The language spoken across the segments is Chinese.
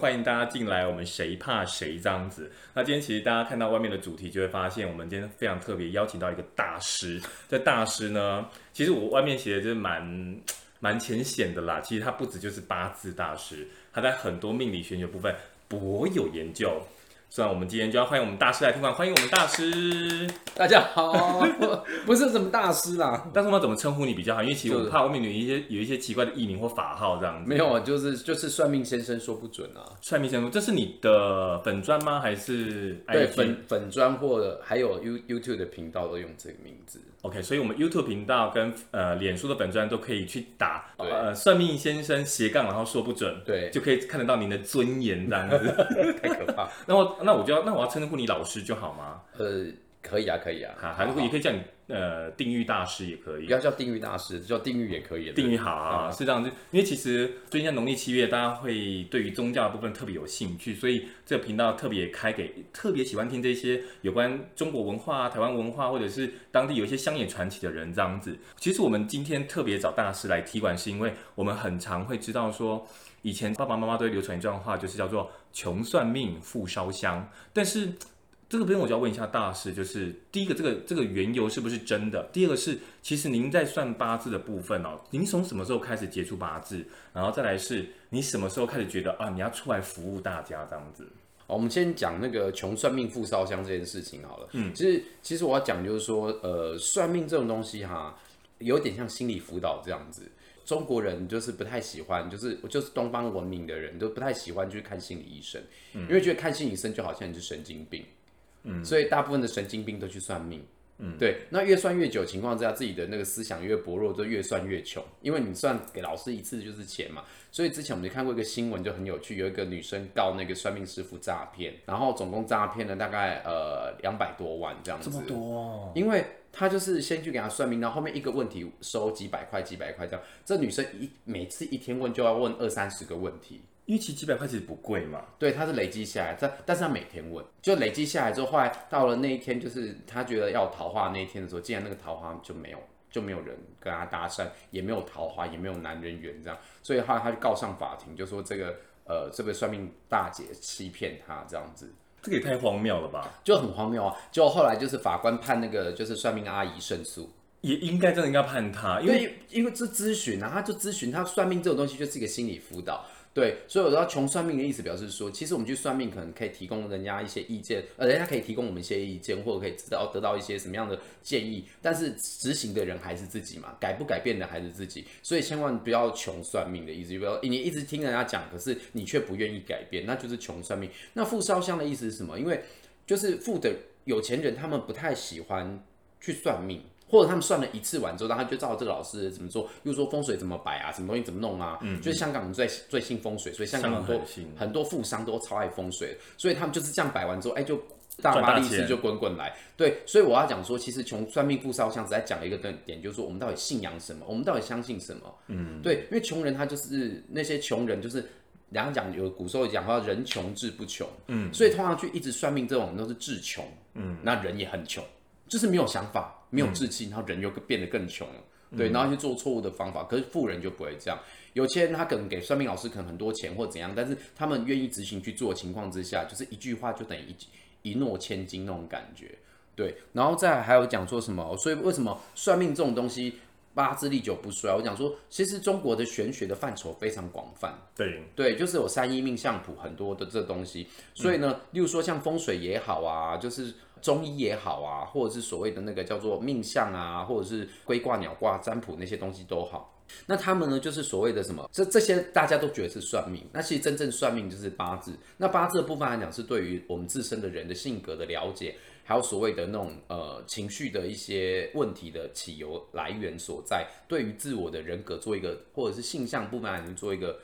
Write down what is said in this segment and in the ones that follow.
欢迎大家进来，我们谁怕谁这样子。那今天其实大家看到外面的主题，就会发现我们今天非常特别，邀请到一个大师。这大师呢，其实我外面写的就是蛮蛮浅显的啦。其实他不止就是八字大师，他在很多命理玄学部分博有研究。所以，我们今天就要欢迎我们大师来听话。欢迎我们大师，大家好。不是什么大师啦，但是我们怎么称呼你比较好？因为其实我怕外面有一些有一些奇怪的艺名或法号这样子。没有啊，就是就是算命先生说不准啊。算命先生，这是你的粉专吗？还是？对粉粉专或者还有 You YouTube 的频道都用这个名字。OK，所以我们 YouTube 频道跟呃脸书的粉专都可以去打呃算命先生斜杠，然后说不准，对，就可以看得到您的尊严这样子。太可怕。那我那我就要那我要称呼你老师就好吗？呃。可以啊，可以啊，哈，还是也可以叫你呃定域大师也可以，不要叫定域大师，叫定域也可以。定域好啊，是这样子，因为其实最近在农历七月，大家会对于宗教的部分特别有兴趣，所以这个频道特别开给特别喜欢听这些有关中国文化、台湾文化，或者是当地有一些乡野传奇的人这样子。其实我们今天特别找大师来踢馆，是因为我们很常会知道说，以前爸爸妈妈都会流传一段话，就是叫做“穷算命，富烧香”，但是。这个边我就要问一下大师，就是第一个，这个这个缘由是不是真的？第二个是，其实您在算八字的部分哦，您从什么时候开始接触八字？然后再来是，你什么时候开始觉得啊，你要出来服务大家这样子？我们先讲那个穷算命富烧香这件事情好了。嗯，其实其实我要讲就是说，呃，算命这种东西哈，有点像心理辅导这样子。中国人就是不太喜欢，就是就是东方文明的人都不太喜欢去看心理医生，嗯，因为觉得看心理医生就好像你是神经病。嗯，所以大部分的神经病都去算命，嗯，对，那越算越久情况之下，自己的那个思想越薄弱，就越算越穷，因为你算给老师一次就是钱嘛。所以之前我们就看过一个新闻，就很有趣，有一个女生告那个算命师傅诈骗，然后总共诈骗了大概呃两百多万这样子，这么多哦，因为他就是先去给他算命，然后后面一个问题收几百块几百块这样，这女生一每次一天问就要问二三十个问题。因为其实几百块其实不贵嘛，对，他是累积下来，但但是他每天问，就累积下来之后，后来到了那一天，就是他觉得要桃花那一天的时候，竟然那个桃花就没有，就没有人跟他搭讪，也没有桃花，也没有男人缘这样，所以后来他就告上法庭，就说这个呃这个算命大姐欺骗他这样子，这个也太荒谬了吧，就很荒谬啊，就后来就是法官判那个就是算命阿姨胜诉，也应该真的应该判他，因为因为这咨询啊，他就咨询他算命这种东西就是一个心理辅导。对，所以我知道穷算命的意思，表示说，其实我们去算命，可能可以提供人家一些意见，呃，人家可以提供我们一些意见，或者可以知道得到一些什么样的建议，但是执行的人还是自己嘛，改不改变的还是自己，所以千万不要穷算命的意思，就比如说你一直听人家讲，可是你却不愿意改变，那就是穷算命。那富烧香的意思是什么？因为就是富的有钱人，他们不太喜欢去算命。或者他们算了一次完之后，然后他就照这个老师怎么做，又说风水怎么摆啊，什么东西怎么弄啊？嗯，就是香港人最最信风水，所以香港很多很，很多富商都超爱风水，所以他们就是这样摆完之后，哎，就大把利是就滚滚来。对，所以我要讲说，其实穷算命富烧香只在讲一个点，点就是说我们到底信仰什么，我们到底相信什么？嗯，对，因为穷人他就是那些穷人，就是两个讲有古时候讲话，人穷志不穷。嗯，所以通常去一直算命这种人都是志穷。嗯，那人也很穷。就是没有想法，没有志气，然后人又变得更穷了，嗯、对，然后去做错误的方法。可是富人就不会这样，有钱人他可能给算命老师可能很多钱或怎样，但是他们愿意执行去做的情况之下，就是一句话就等于一一诺千金那种感觉，对。然后再还有讲说什么，所以为什么算命这种东西八字历久不衰？我讲说，其实中国的玄学的范畴非常广泛，对对，就是有三一命相谱很多的这东西，所以呢，嗯、例如说像风水也好啊，就是。中医也好啊，或者是所谓的那个叫做命相啊，或者是龟卦、鸟卦、占卜那些东西都好。那他们呢，就是所谓的什么？这这些大家都觉得是算命。那其实真正算命就是八字。那八字的部分来讲，是对于我们自身的人的性格的了解，还有所谓的那种呃情绪的一些问题的起由来源所在，对于自我的人格做一个，或者是性向部分来讲做一个。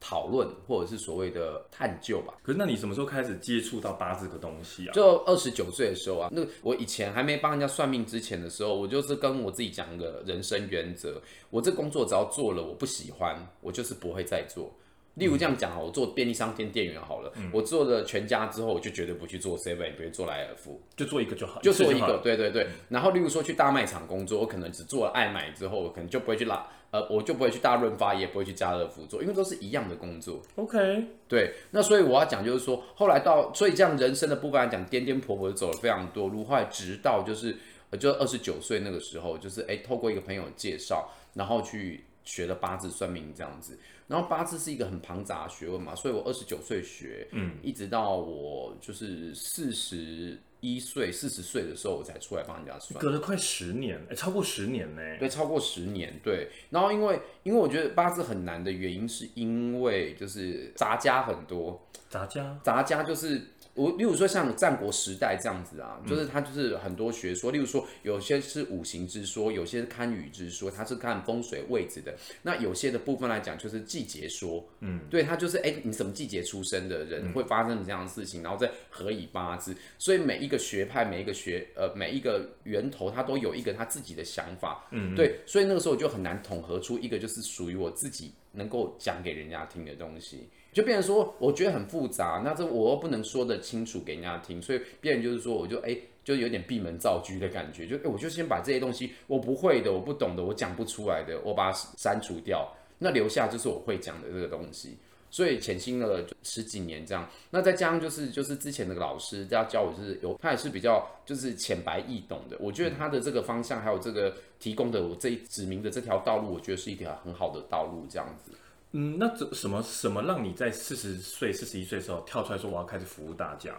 讨论或者是所谓的探究吧。可是，那你什么时候开始接触到八字这个东西啊？就二十九岁的时候啊。那我以前还没帮人家算命之前的时候，我就是跟我自己讲一个人生原则：我这工作只要做了我不喜欢，我就是不会再做。例如这样讲啊，我做便利商店店员好了，嗯、我做了全家之后，我就绝对不去做 seven，也不会做莱尔富，就做一个就好，就做一个，一对对对。嗯、然后例如说去大卖场工作，我可能只做了爱买之后，我可能就不会去拉，呃，我就不会去大润发，也不会去家乐福做，因为都是一样的工作。OK，对。那所以我要讲就是说，后来到所以这样人生的部分来讲，颠颠簸簸的走了非常多路，后来直到就是就二十九岁那个时候，就是哎，透过一个朋友介绍，然后去学了八字算命这样子。然后八字是一个很庞杂的学问嘛，所以我二十九岁学，嗯，一直到我就是四十一岁、四十岁的时候，我才出来帮人家算，隔了快十年，哎，超过十年呢，对，超过十年，对。然后因为因为我觉得八字很难的原因，是因为就是杂家很多，杂家，杂家就是。我例如说像战国时代这样子啊，就是它就是很多学说，例如说有些是五行之说，有些是堪舆之说，它是看风水位置的。那有些的部分来讲，就是季节说，嗯，对，它就是哎，你什么季节出生的人会发生这样的事情，然后再合以八字。所以每一个学派，每一个学呃每一个源头，它都有一个他自己的想法，嗯，对，所以那个时候我就很难统合出一个就是属于我自己能够讲给人家听的东西。就变成说，我觉得很复杂，那这我又不能说得清楚给人家听，所以变成就是说，我就哎、就有点闭门造车的感觉，就哎、我就先把这些东西我不会的、我不懂的、我讲不出来的，我把它删除掉，那留下就是我会讲的这个东西。所以潜心了十几年这样，那再加上就是就是之前那个老师要教我，就是有他也是比较就是浅白易懂的，我觉得他的这个方向还有这个提供的我这一指明的这条道路，我觉得是一条很好的道路这样子。嗯，那怎什么什么让你在四十岁、四十一岁的时候跳出来说我要开始服务大家？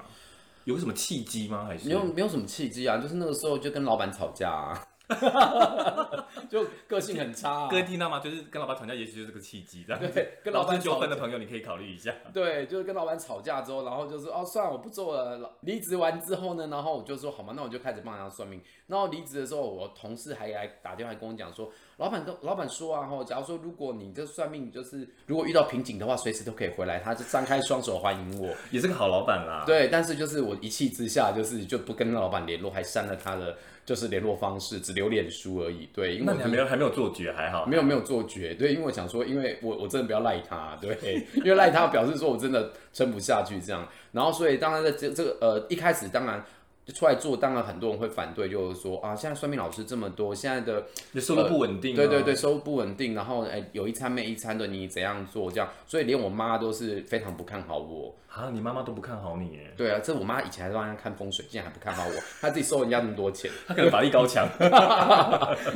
有什么契机吗？还是没有没有什么契机啊？就是那个时候就跟老板吵架啊。就个性很差、啊，各位听到吗？就是跟老板吵架，也许就是个契机，这样。对，跟老板纠纷的朋友，你可以考虑一下。对，就是跟老板吵架之后，然后就是哦，算了，我不做了。离职完之后呢，然后我就说好嘛，那我就开始帮人家算命。然后离职的时候，我同事还来打电话跟我讲说，老板跟老板说啊，哈，假如说如果你这算命就是如果遇到瓶颈的话，随时都可以回来，他就张开双手欢迎我，也是个好老板啦。对，但是就是我一气之下，就是就不跟老板联络，还删了他的。就是联络方式，只留脸书而已。对，因为还没有还没有做绝，还好。没有没有做绝，对，因为我想说，因为我我真的不要赖他，对，因为赖他表示说我真的撑不下去这样。然后所以当然在这这个呃一开始当然。出来做，当然很多人会反对，就是说啊，现在算命老师这么多，现在的收入不稳定，啊呃，对对对，收入不稳定，然后哎，有一餐没一餐的，你怎样做这样？所以连我妈都是非常不看好我啊，你妈妈都不看好你耶？对啊，这我妈以前还让人家看风水，竟然还不看好我，她自己收人家那么多钱，她可能法力高强。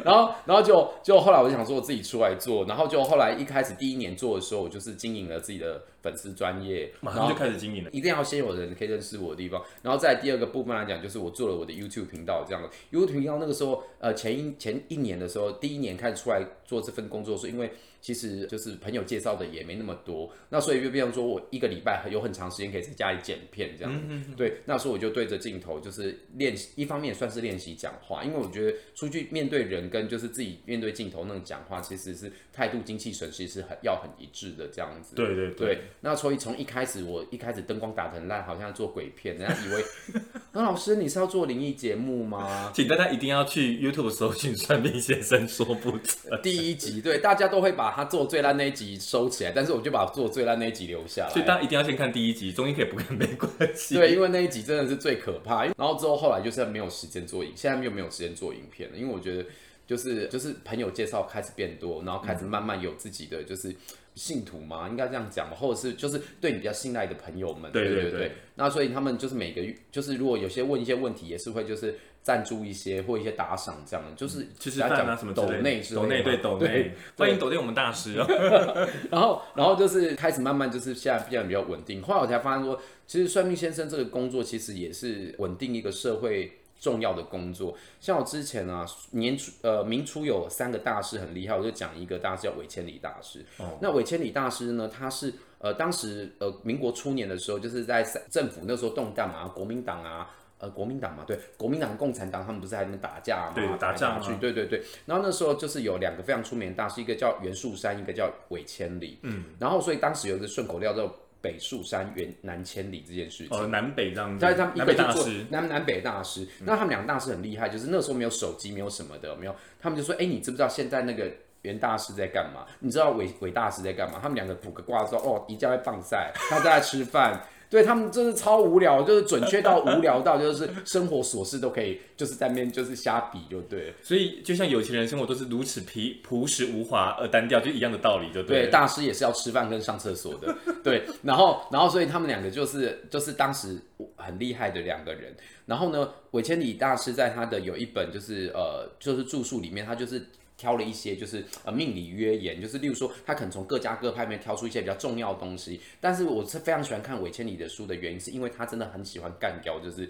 然后然后就就后来我就想说我自己出来做，然后就后来一开始第一年做的时候，我就是经营了自己的粉丝专业，马上就开始经营了，一定要先有人可以认识我的地方，然后在第二个部分来讲，就是我做了我的 YouTube 频道这样的 YouTube 频道，那个时候呃前一前一年的时候，第一年开始出来做这份工作，是因为。其实就是朋友介绍的也没那么多，那所以就变成说我一个礼拜有很长时间可以在家里剪片这样，嗯、哼对，那时候我就对着镜头就是练习，一方面也算是练习讲话，因为我觉得出去面对人跟就是自己面对镜头那种讲话，其实是态度精气神其实是很要很一致的这样子。对对对，对，那所以从一开始我一开始灯光打得很烂，好像做鬼片，人家以为，那老师你是要做灵异节目吗？请大家一定要去 YouTube 搜寻算命先生说不准第一集，对，大家都会把。他做最烂那一集收起来，但是我就把做最烂那一集留下来。所以大家一定要先看第一集，中医可以不看没关系。对，因为那一集真的是最可怕。然后之后后来就是没有时间做影，现在又没有时间做影片了，因为我觉得就是就是朋友介绍开始变多，然后开始慢慢有自己的就是信徒嘛，应该这样讲吧，或者是就是对你比较信赖的朋友们。对对对，对对对。那所以他们就是每个月就是如果有些问一些问题，也是会就是。赞助一些或一些打赏这样，就是其实大家什么抖内抖内对抖内，欢迎抖内我们大师哦。然后然后就是开始慢慢就是现在变得比较稳定。后来我才发现说，其实算命先生这个工作其实也是稳定一个社会重要的工作。像我之前啊，年初呃明初有三个大师很厉害，我就讲一个大师叫韦千里大师。哦，那韦千里大师呢，他是呃当时呃民国初年的时候，就是在政府那时候动荡嘛，国民党啊。呃，国民党嘛，对，国民党、共产党，他们不是在那边打架嘛？对，打架去，对对对。然后那时候就是有两个非常出名的大师，一个叫袁树山，一个叫韦千里。嗯。然后所以当时有一个顺口溜叫“北树山，远南千里”这件事情。哦，南北这样子。在他们一个就做南南北大师，那他们两个大师很厉害，就是那时候没有手机，没有什么的，没有。他们就说：“哎，你知不知道现在那个袁大师在干嘛？你知道韦韦大师在干嘛？他们两个卜个卦之后，哦，一家在棒赛，他在吃饭。对他们就是超无聊，就是准确到无聊到就是生活琐事都可以，就是在那边就是瞎比就对。所以就像有钱人生活都是如此皮朴实无华而单调，就一样的道理，就对。对，大师也是要吃饭跟上厕所的。对，然后然后所以他们两个就是就是当时很厉害的两个人。然后呢，韦千里大师在他的有一本就是呃就是著述里面，他就是。挑了一些就是呃命理约言，就是例如说他可能从各家各派里面挑出一些比较重要的东西。但是我是非常喜欢看韦千里的书的原因，是因为他真的很喜欢干掉，就是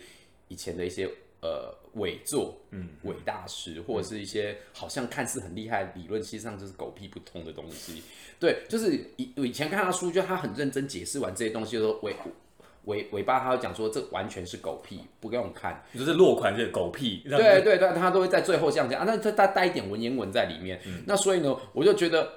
以前的一些呃伪作，嗯，伪大师或者是一些好像看似很厉害的理论，实际上就是狗屁不通的东西。对，就是以以前看他书，就他很认真解释完这些东西，就说伪。尾尾巴，他会讲说，这完全是狗屁，不用看，就是落款这个狗屁。对对对，他都会在最后这样讲啊，那他他带一点文言文在里面。嗯、那所以呢，我就觉得，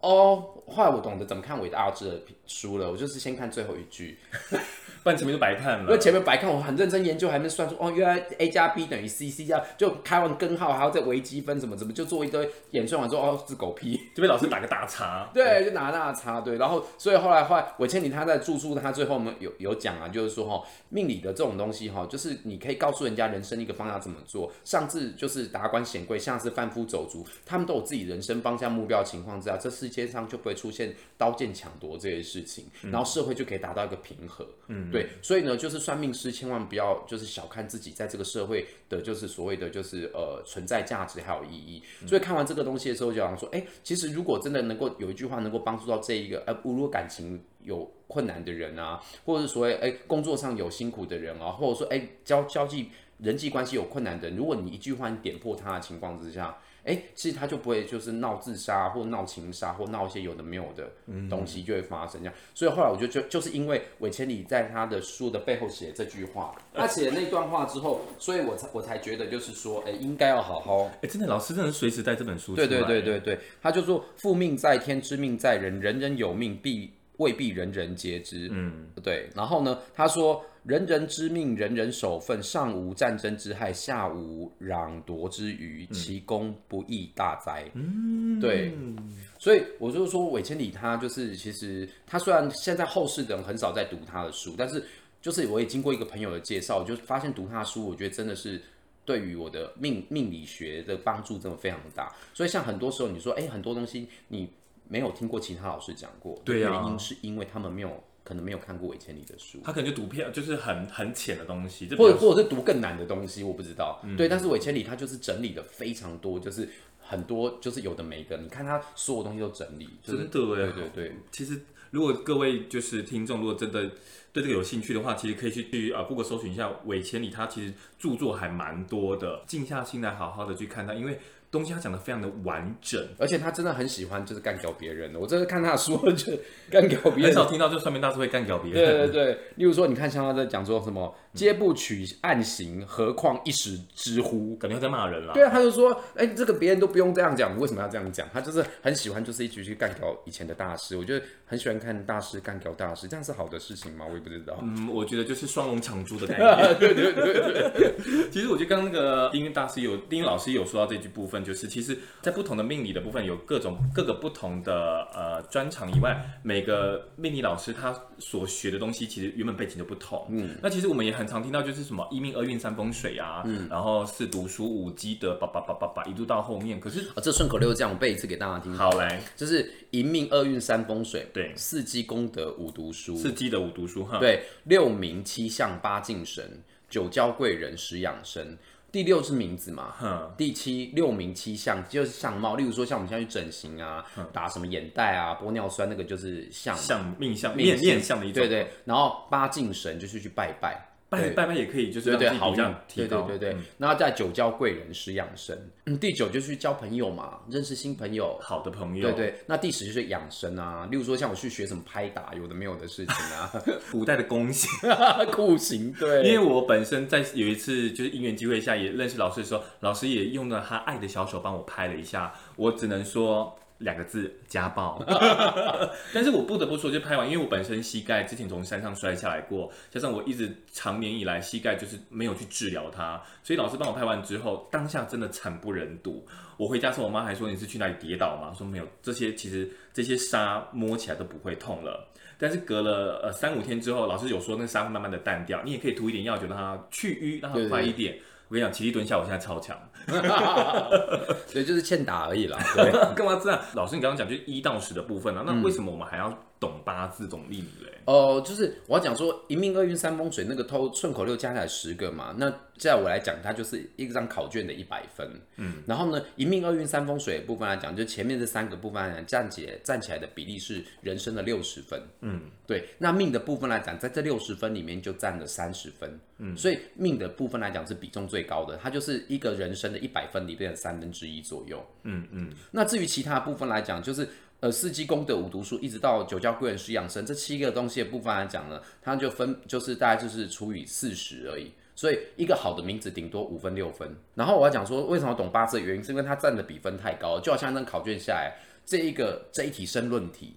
哦，后来我懂得怎么看韦大师的书了，我就是先看最后一句。不然前面就白看了，因为前面白看，我很认真研究，还没算出哦，原来 a 加 b 等于 c，c 加就开完根号，还要再微积分什么怎么，就做一堆演算完之后，哦，是狗屁，就被老师打个大叉。对，对，就拿个大叉。对，然后所以后来后来，我千里他在著书，他最后我们有有讲啊，就是说哈，命理的这种东西哈，就是你可以告诉人家人生一个方向怎么做，上至就是达官显贵，下至贩夫走卒，他们都有自己人生方向目标情况之下，这世界上就不会出现刀剑抢夺这些事情，然后社会就可以达到一个平和。嗯，对，所以呢，就是。算命师，千万不要就是小看自己在这个社会的，就是所谓的就是呃存在价值还有意义。所以看完这个东西的时候，就想说，哎，其实如果真的能够有一句话能够帮助到这一个，呃，如果感情有困难的人啊，或者是所谓哎工作上有辛苦的人啊，或者说哎交交际人际关系有困难的人，如果你一句话你点破他的情况之下。哎，其实他就不会就是闹自杀或闹情杀或闹一些有的没有的东西就会发生这样，所以后来我就就就是因为韦千里在他的书的背后写这句话，他写了那段话之后，所以我才我才觉得就是说，哎，应该要好好，哎，真的老师真的是随时带这本书，对对对对对，他就说父命在天，知命在人，人人有命必。未必人人皆知，嗯，对。然后呢，他说：“人人知命，人人守分，上无战争之害，下无攘夺之虞，其功不亦大哉？”嗯，对。所以我就说，韦千里他就是，其实他虽然现在后世的人很少在读他的书，但是就是我也经过一个朋友的介绍，就发现读他的书，我觉得真的是对于我的命命理学的帮助真的非常大。所以像很多时候你说，哎，很多东西你。没有听过其他老师讲过，对啊，原因是因为他们没有可能没有看过韦千里的书，他可能就读片，就是很很浅的东西，或者或者是读更难的东西，我不知道。嗯、对，但是韦千里他就是整理的非常多，就是很多就是有的没的，你看他所有东西都整理，就是、真的对对对。其实如果各位就是听众，如果真的对这个有兴趣的话，其实可以去去啊 Google 搜寻一下韦千里，他其实著作还蛮多的，静下心来好好的去看他，因为。东西他讲的非常的完整，而且他真的很喜欢就是干掉别人的。我真的看他说 就干掉别人，很少听到就算命大师会干掉别人。对对对，例如说你看像他在讲说什么，皆不取暗行，何况一时之乎？感觉在骂人了。对啊，他就说，哎，这个别人都不用这样讲，你为什么要这样讲？他就是很喜欢就是一直去干掉以前的大师。我觉得很喜欢看大师干掉大师，这样是好的事情吗？我也不知道。嗯，我觉得就是双龙抢珠的感觉。对对对对。其实我觉得刚刚那个丁丁大师有丁老师有说到这句部分。就是其实，在不同的命理的部分，有各种各个不同的呃专长以外，每个命理老师他所学的东西，其实原本背景就不同。嗯，那其实我们也很常听到，就是什么一命二运三风水啊，嗯，然后四读书五积德，叭叭叭叭叭，一路到后面。可是啊，这顺口溜这样，我背一次给大家听。好来，就是一命二运三风水，对，四积功德五读书，四积德五读书哈，对，六名七相八敬神，九交贵人十养生。第六是名字嘛，嗯、第七六名七相就是相貌，例如说像我们现在去整形啊，嗯、打什么眼袋啊，玻尿酸那个就是相相命相面面相的一种，对对。然后八敬神就是去拜拜。拜拜拜也可以，就是对对好这样提高，对对对对。然后在九交贵人十养生，嗯，第九就是交朋友嘛，认识新朋友，好的朋友，对对。那第十就是养生啊，例如说像我去学什么拍打，有的没有的事情啊，古代的弓形、酷刑，对。因为我本身在有一次就是因缘机会下也认识老师的时候，老师也用了他爱的小手帮我拍了一下，我只能说。两个字家暴。但是我不得不说，就拍完，因为我本身膝盖之前从山上摔下来过，加上我一直长年以来膝盖就是没有去治疗它，所以老师帮我拍完之后，当下真的惨不忍睹。我回家时候，我妈还说，你是去哪里跌倒吗？说没有，这些其实这些沙摸起来都不会痛了。但是隔了呃三五天之后，老师有说那沙会慢慢的淡掉，你也可以涂一点药，酒让它去瘀，让它快一点。对对对，我跟你讲，起立蹲下，我现在超强，所以就是欠打而已啦。对，干嘛这样？老师，你刚刚讲就是一到十的部分啊，那为什么我们还要懂八字、懂命理嘞？哦、呃，就是我要讲说一命二运三风水那个偷顺口溜加起来十个嘛，那在我来讲，它就是一张考卷的一百分。嗯，然后呢，一命二运三风水的部分来讲，就前面这三个部分来讲，站起来站起来的比例是人生的六十分。嗯，对，那命的部分来讲，在这六十分里面就占了三十分。嗯，所以命的部分来讲是比重最高的，它就是一个人生的一百分里边的三分之一左右。嗯嗯，那至于其他部分来讲，就是。呃，四季功德五读书，一直到九教贵人十养生这七个东西的部分来讲呢，它就分就是大概就是除以四十而已。所以一个好的名字顶多五分六分。然后我要讲说，为什么懂八字的原因，是因为它占的比分太高，就好像那考卷下来这一个这一题申论题。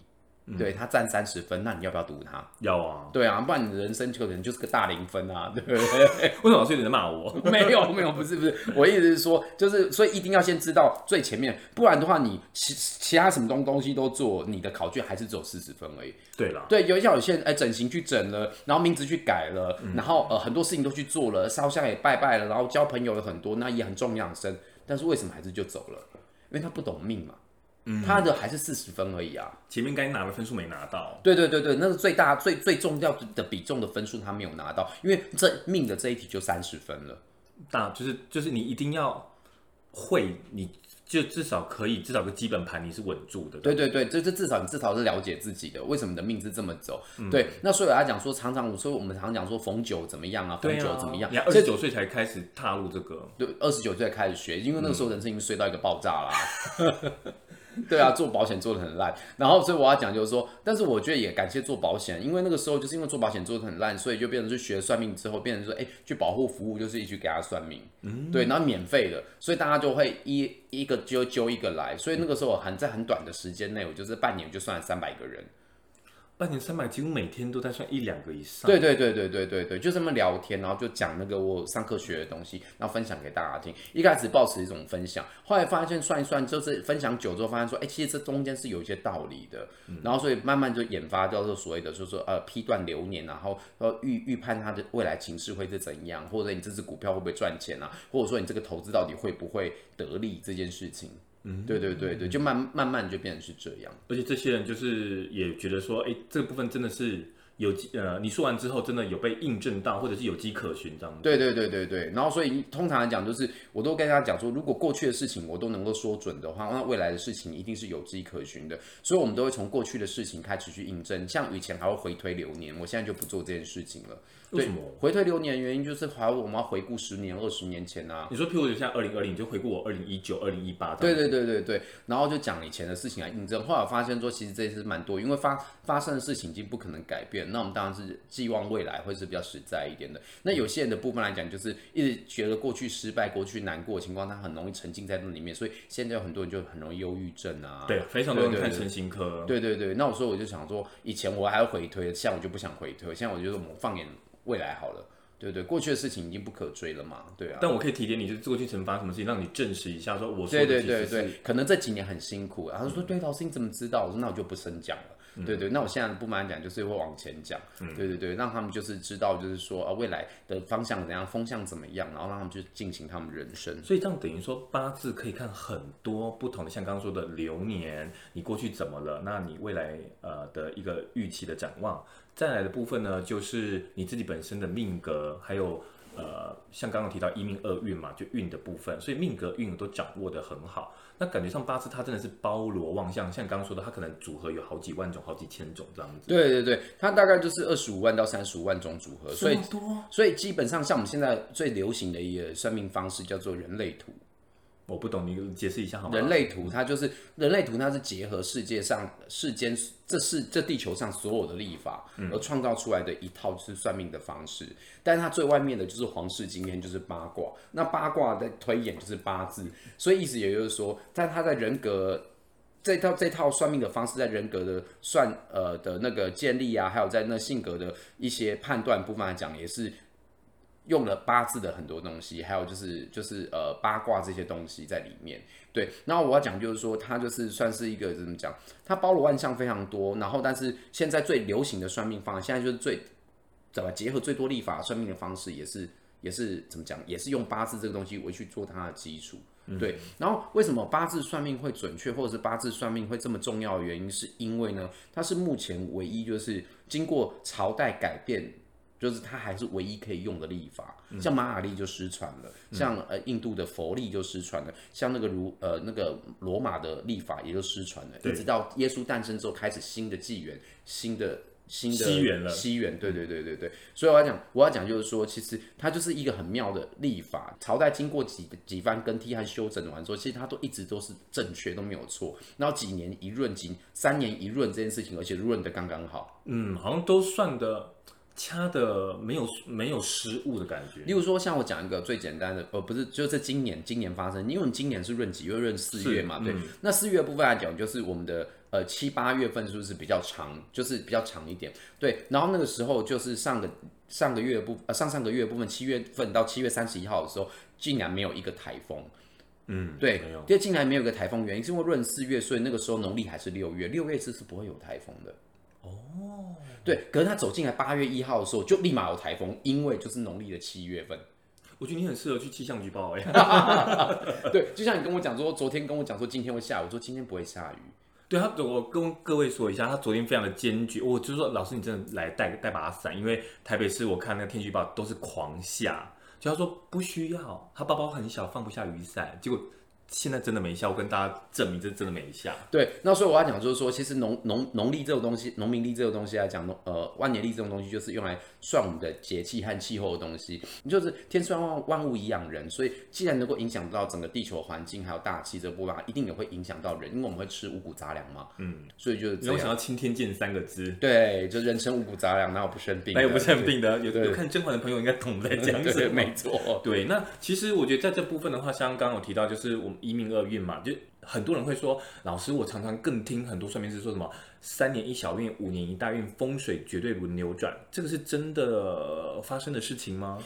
对，他占三十分，那你要不要读他？要啊。对啊，不然你的人生就可能就是个大零分啊，对 不对？为什么老师有点在骂我？没有没有，不是不是，我意思是说，就是所以一定要先知道最前面，不然的话，你其其他什么东东西都做，你的考卷还是只有四十分而已。对了，对，有像有些人哎，整形去整了，然后名字去改了，嗯、然后呃很多事情都去做了，烧香也拜拜了，然后交朋友了很多，那也很重养生，但是为什么还是就走了？因为他不懂命嘛。嗯、他的还是四十分而已啊，前面该拿的分数没拿到。对对对对，那是最大最最重要的比重的分数他没有拿到，因为这命的这一题就三十分了。大就是就是你一定要会，你就至少可以至少个基本盘你是稳住的。对对对，这这至少你至少是了解自己的，为什么你的命是这么走？嗯、对，那所以我要讲说，常常所以我们常讲说逢九怎么样啊，逢九怎么样？你二十九岁才开始踏入这个，对，二十九岁才开始学，因为那个时候人生已经衰到一个爆炸了。嗯 对啊，做保险做的很烂，然后所以我要讲就是说，但是我觉得也感谢做保险，因为那个时候就是因为做保险做的很烂，所以就变成去学算命之后，变成说，哎，去保护服务就是一直给他算命，嗯，对，然后免费的，所以大家就会一一个揪揪一个来，所以那个时候很在很短的时间内，我就是半年就算了三百个人。半年三百，几乎每天都在算一两个以上。对对对对对对对，就这么聊天，然后就讲那个我上课学的东西，然后分享给大家听。一开始抱持一种分享，后来发现算一算，就是分享久之后发现说，哎，其实这中间是有一些道理的。嗯、然后所以慢慢就研发叫做所谓的，就是说呃批断流年，然后呃预预判它的未来情势会是怎样，或者你这只股票会不会赚钱啊，或者说你这个投资到底会不会得利这件事情。嗯，对对对对，就慢慢慢就变成是这样，而且这些人就是也觉得说，哎，这个部分真的是有呃，你说完之后真的有被印证到，或者是有迹可循这样子。对对对对对，然后所以通常来讲，就是我都跟大家讲说，如果过去的事情我都能够说准的话，那未来的事情一定是有迹可循的。所以我们都会从过去的事情开始去印证，像以前还会回推流年，我现在就不做这件事情了。为什么回退流年的原因就是，还有我们要回顾十年、二十年前啊。你说，譬如就像二零二零，你就回顾我二零一九、二零一八。对对对对对，然后就讲以前的事情来印证。后来我发现说，其实这也是蛮多，因为发发生的事情已经不可能改变。那我们当然是寄望未来会是比较实在一点的。那有些人的部分来讲，就是一直觉得过去失败、过去难过的情况，他很容易沉浸在那里面，所以现在有很多人就很容易忧郁症啊。对，非常多人看身心科。对对对，那我说我就想说，以前我还要回推，现在我就不想回推，现在我觉得我们放眼未来好了。对对，过去的事情已经不可追了嘛，对啊。但我可以提点你，就是过去曾发生什么事情，让你证实一下，说我说的对对对对，可能这几年很辛苦。然后说，对，老师你怎么知道？我说那我就不深讲了。嗯、对对，那我现在不瞒讲，就是会往前讲。嗯、对对对，让他们就是知道，就是说啊，未来的方向怎样，风向怎么样，然后让他们去进行他们人生。所以这样等于说，八字可以看很多不同的，像刚刚说的流年，你过去怎么了？那你未来呃的一个预期的展望。再来的部分呢，就是你自己本身的命格，还有。呃，像刚刚提到一命二运嘛，就运的部分，所以命格运都掌握的很好。那感觉上八字它真的是包罗万象，像刚刚说的，它可能组合有好几万种、好几千种这样子。对对对，它大概就是二十五万到三十五万种组合，所以多。所以基本上像我们现在最流行的一个算命方式叫做人类图。我不懂，你解释一下好吗？人类图它就是人类图，它是结合世界上世间这是这地球上所有的历法而创造出来的一套就是算命的方式。嗯、但是它最外面的就是皇室经验，就是八卦。那八卦的推演就是八字，所以意思也就是说，在它在人格这套这套算命的方式，在人格的算呃的那个建立啊，还有在那性格的一些判断部分来讲，也是用了八字的很多东西，还有就是就是呃八卦这些东西在里面。对，然后我要讲就是说，它就是算是一个怎么讲，它包罗万象非常多。然后，但是现在最流行的算命方，现在就是最怎么结合最多历法算命的方式，也是也是怎么讲，也是用八字这个东西为去做它的基础。对，然后为什么八字算命会准确，或者是八字算命会这么重要的原因，是因为呢，它是目前唯一就是经过朝代改变，就是它还是唯一可以用的历法。像马雅历就失传了，像呃印度的佛历就失传了，像那个如呃那个罗马的历法也就失传了，一直到耶稣诞生之后，开始新的纪元，新的。新的西元了，西元，对对对对对，所以我要讲，我要讲就是说，其实它就是一个很妙的历法，朝代经过几几番更替和修整完之后，其实它都一直都是正确，都没有错。然后几年一闰，几三年一闰这件事情，而且闰的刚刚好，嗯，好像都算的掐的没有没有失误的感觉。例如说，像我讲一个最简单的，呃，不是，就是今年今年发生，因为今年是闰几月？闰四月嘛，对。嗯、那四月的部分来讲，就是我们的。呃，七八月份是不是比较长？就是比较长一点，对。然后那个时候就是上个上个月部呃上上个月部分，七月份到七月三十一号的时候，竟然没有一个台风。嗯，对，没有。因为竟然没有一个台风，原因是因为闰四月，所以那个时候农历还是六月，六月是是不会有台风的。哦，对。可是他走进来八月一号的时候，就立马有台风，因为就是农历的七月份。我觉得你很适合去气象局报哎。对，就像你跟我讲说，昨天跟我讲说今天会下雨，我说今天不会下雨。对他，我跟各位说一下，他昨天非常的坚决，我就是说，老师你真的来带带把伞，因为台北市我看那个天气预报都是狂下，就他说不需要，他包包很小，放不下雨伞，结果。现在真的没效，我跟大家证明这真的没效。对，那所以我要讲就是说，其实农农农历这种东西，农民历这种东西来讲，呃，万年历这种东西就是用来算我们的节气和气候的东西。你就是天算万万物以养人，所以既然能够影响到整个地球环境还有大气这部分，一定也会影响到人，因为我们会吃五谷杂粮嘛。嗯，所以就是。我想要青天剑三个字。对，就人生五谷杂粮，哪有不生病？哪有不生病的？有有看甄嬛的朋友应该懂在讲什么。没错。对，那其实我觉得在这部分的话，像刚刚有提到，就是我们一命二运嘛。就很多人会说，老师，我常常更听很多算命师说什么三年一小运，五年一大运，风水绝对轮流转，这个是真的发生的事情吗？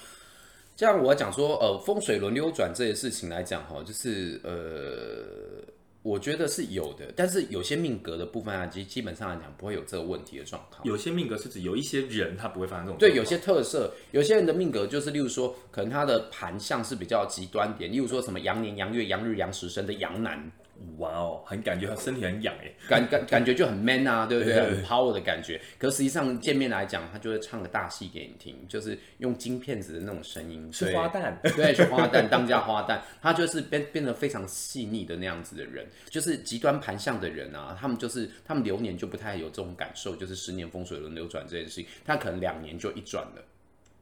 这样我讲说，呃，风水轮流转这些事情来讲，哈，就是呃。我觉得是有的，但是有些命格的部分啊，基基本上来讲不会有这个问题的状况。有些命格是指有一些人他不会发生这种。对，有些特色，有些人的命格就是，例如说，可能他的盘相是比较极端点，例如说什么羊年、羊月、羊日、羊时生的羊男。哇哦，很感觉他身体很痒哎，感感感觉就很 man 啊，对不对？很 power 的感觉。可实际上见面来讲，他就会唱个大戏给你听，就是用金片子的那种声音，是花旦，对，是花旦，当家花旦，他就是变变得非常细腻的那样子的人，就是极端盘相的人啊，他们就是他们流年就不太有这种感受，就是十年风水轮流转这件事情，他可能两年就一转了。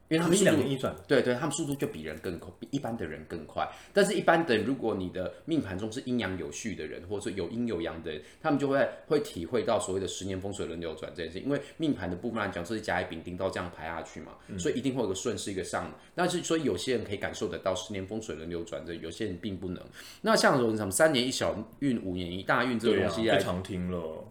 因为他们两年一转，对对，他们速度就比人更快，比一般的人更快。但是，一般的人，如果你的命盘中是阴阳有序的人，或者说有阴有阳的人，他们就会会体会到所谓的十年风水轮流转这件事。因为命盘的部分来讲，就是甲乙丙丁到这样排下去嘛，嗯、所以一定会有个顺势一个上。但是，所以有些人可以感受得到十年风水轮流转，这有些人并不能。那像什么三年一小运，五年一大运这个东西，非常听了。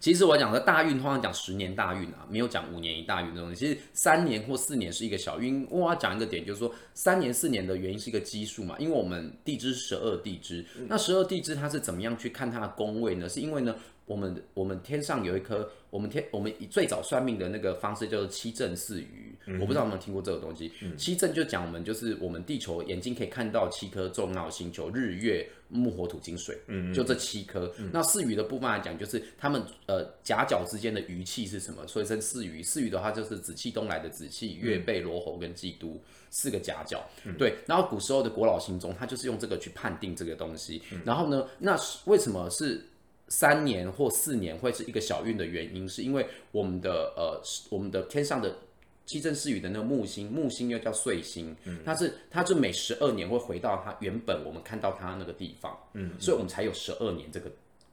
其实我讲的大运，通常讲十年大运啊，没有讲五年一大运这种东西。其实三年或四年是一个小运。我要讲一个点，就是说三年四年的原因是一个基数嘛，因为我们地支十二地支，那十二地支它是怎么样去看它的宫位呢？是因为呢，我们我们天上有一颗，我们天我们最早算命的那个方式叫做七正四余。嗯、我不知道有没有听过这个东西。嗯、七正就讲我们就是我们地球眼睛可以看到七颗重要星球，日月。木火土金水，嗯，就这七颗。嗯、那四余的部分来讲，就是他们呃夹角之间的余气是什么？所以称四余。四余的话就是紫气东来的紫气、月背、罗喉跟季都四个夹角。嗯、对，然后古时候的国老星中，他就是用这个去判定这个东西。嗯、然后呢，那为什么是三年或四年会是一个小运的原因？是因为我们的呃我们的天上的。七正四余的那个木星，木星又叫岁星，嗯、它是它就每十二年会回到它原本我们看到它那个地方，嗯，所以我们才有十二年这个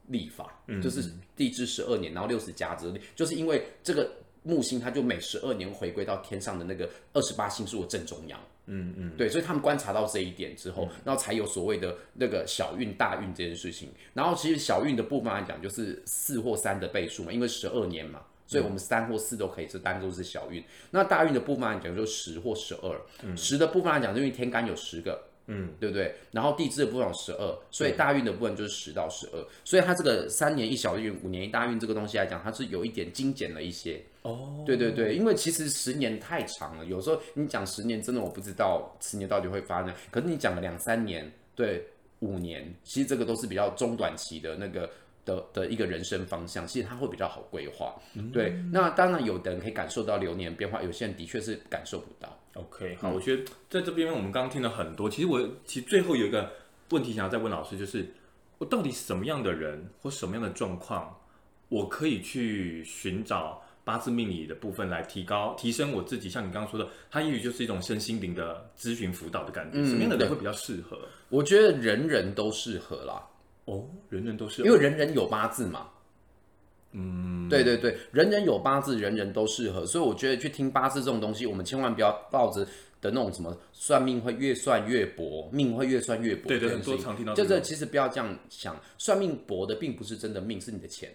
历法，嗯，就是地支十二年，然后六十加之，就是因为这个木星它就每十二年回归到天上的那个二十八星宿的正中央。嗯嗯，对，所以他们观察到这一点之后，然后才有所谓的那个小运大运这件事情。然后其实小运的部分来讲，就是四或三的倍数嘛，因为十二年嘛，所以我们三或四都可以，是当做是小运。那大运的部分来讲，就十或十二。十的部分来讲，因为天干有十个。嗯，对不对？然后地支的部分有十二，所以大运的部分就是十到十二，所以它这个三年一小运，五年一大运这个东西来讲，它是有一点精简了一些。哦，对对对，因为其实十年太长了，有时候你讲十年，真的我不知道十年到底会发生，可是你讲了两三年，对，五年，其实这个都是比较中短期的那个的的一个人生方向，其实它会比较好规划。嗯、对，那当然有的人可以感受到流年变化，有些人的确是感受不到。OK，好，我觉得在这边我们刚刚听了很多，其实我其实最后有一个问题想要再问老师，就是我到底什么样的人或什么样的状况，我可以去寻找八字命理的部分来提高、提升我自己？像你刚刚说的，它也许就是一种身心灵的咨询辅导的感觉。嗯，什么样的人会比较适合？我觉得人人都适合啦。哦，人人都适合，因为人人有八字嘛。嗯，对对对，人人有八字，人人都适合，所以我觉得去听八字这种东西，我们千万不要抱着的那种什么算命会越算越薄，命会越算越薄。对对，很多常听到。就是其实不要这样想，算命薄的并不是真的命，是你的钱。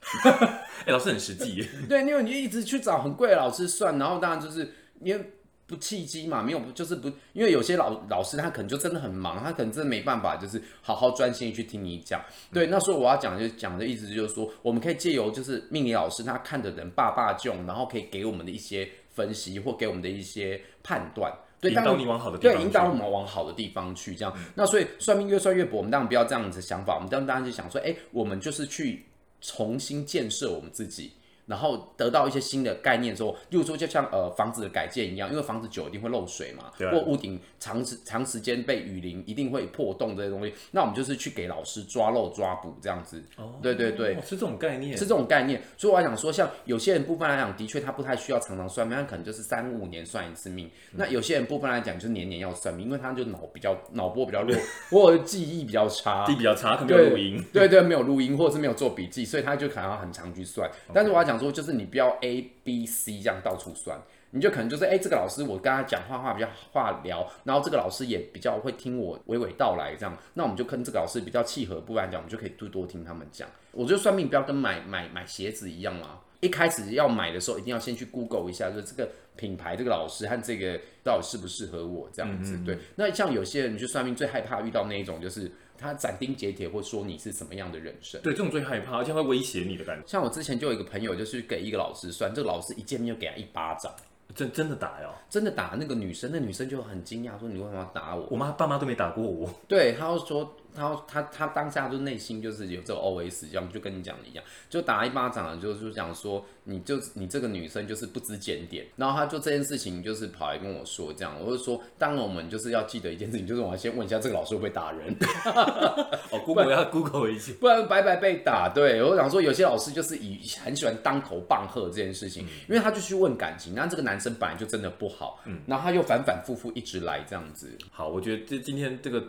哎、欸，老师很实际。对，因为你一直去找很贵的老师算，然后当然就是因为。不契机嘛，没有，就是不，因为有些老老师他可能就真的很忙，他可能真的没办法，就是好好专心去听你讲。对，那所以我要讲就讲的意思就是说，我们可以借由就是命理老师他看的人爸爸囧，然后可以给我们的一些分析或给我们的一些判断，对，引导你往好的地方，对，引导我们往好的地方去。这样，嗯、那所以算命越算越薄，我们当然不要这样子想法，我们当然当然就想说，哎，我们就是去重新建设我们自己。然后得到一些新的概念之后，例如说就像呃房子的改建一样，因为房子久一定会漏水嘛，或屋顶长时长时间被雨淋，一定会破洞这些东西。那我们就是去给老师抓漏抓补这样子。哦，对对对，是这种概念，是这种概念。所以我想说，像有些人部分来讲，的确他不太需要常常算命，他可能就是三五年算一次命。嗯、那有些人部分来讲，就是年年要算命，因为他就脑比较脑波比较弱，或者记忆比较差，记忆比较差，可能没有录音。对，对对，没有录音，或者是没有做笔记，所以他就可能要很常去算。但是我要讲。说就是你不要 A B C 这样到处算，你就可能就是哎、欸，这个老师我跟他讲话话比较话聊，然后这个老师也比较会听我娓娓道来这样，那我们就跟这个老师比较契合，不然讲我们就可以多多听他们讲。我觉得算命不要跟买买买鞋子一样嘛，一开始要买的时候一定要先去 Google 一下，就是这个品牌这个老师和这个到底适不适合我这样子。嗯嗯对，那像有些人去算命最害怕遇到那一种就是。他斩钉截铁会说你是什么样的人生，对，这种最害怕，而且会威胁你的感觉。像我之前就有一个朋友，就是给一个老师算，这个老师一见面就给他一巴掌，真真的打哟，真的打那个女生，那女生就很惊讶，说你为什么要打我？我妈爸妈都没打过我。对，她就说。他他他当下就内心就是有这个 OS，这样就跟你讲的一样，就打一巴掌，就就讲说你就你这个女生就是不知检点，然后他就这件事情就是跑来跟我说这样，我就说，当然我们就是要记得一件事情，就是我要先问一下这个老师会不会打人，哦，Google 要 Google 一下，不然白白被打。对，我想说有些老师就是以很喜欢当头棒喝这件事情，嗯、因为他就去问感情，那这个男生本来就真的不好，嗯，然后他又反反复复一直来这样子。好，我觉得这今天这个。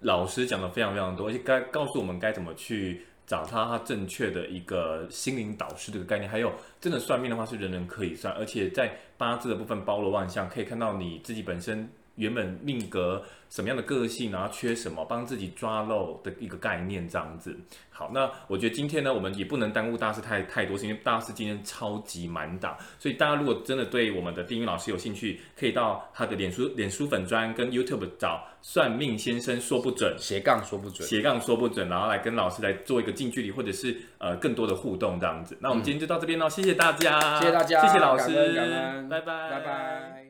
老师讲的非常非常多，而且该告诉我们该怎么去找他他正确的一个心灵导师这个概念，还有真的算命的话是人人可以算，而且在八字的部分包罗万象，可以看到你自己本身原本命格什么样的个性，然后缺什么，帮自己抓漏的一个概念这样子。好，那我觉得今天呢，我们也不能耽误大师太太多，因为大师今天超级满档，所以大家如果真的对我们的丁云老师有兴趣，可以到他的脸书、脸书粉专跟 YouTube 找算命先生说不准斜杠说不准斜杠说不准，然后来跟老师来做一个近距离或者是呃更多的互动这样子。那我们今天就到这边喽，谢谢大家，谢谢大家，谢谢老师，拜拜，拜拜。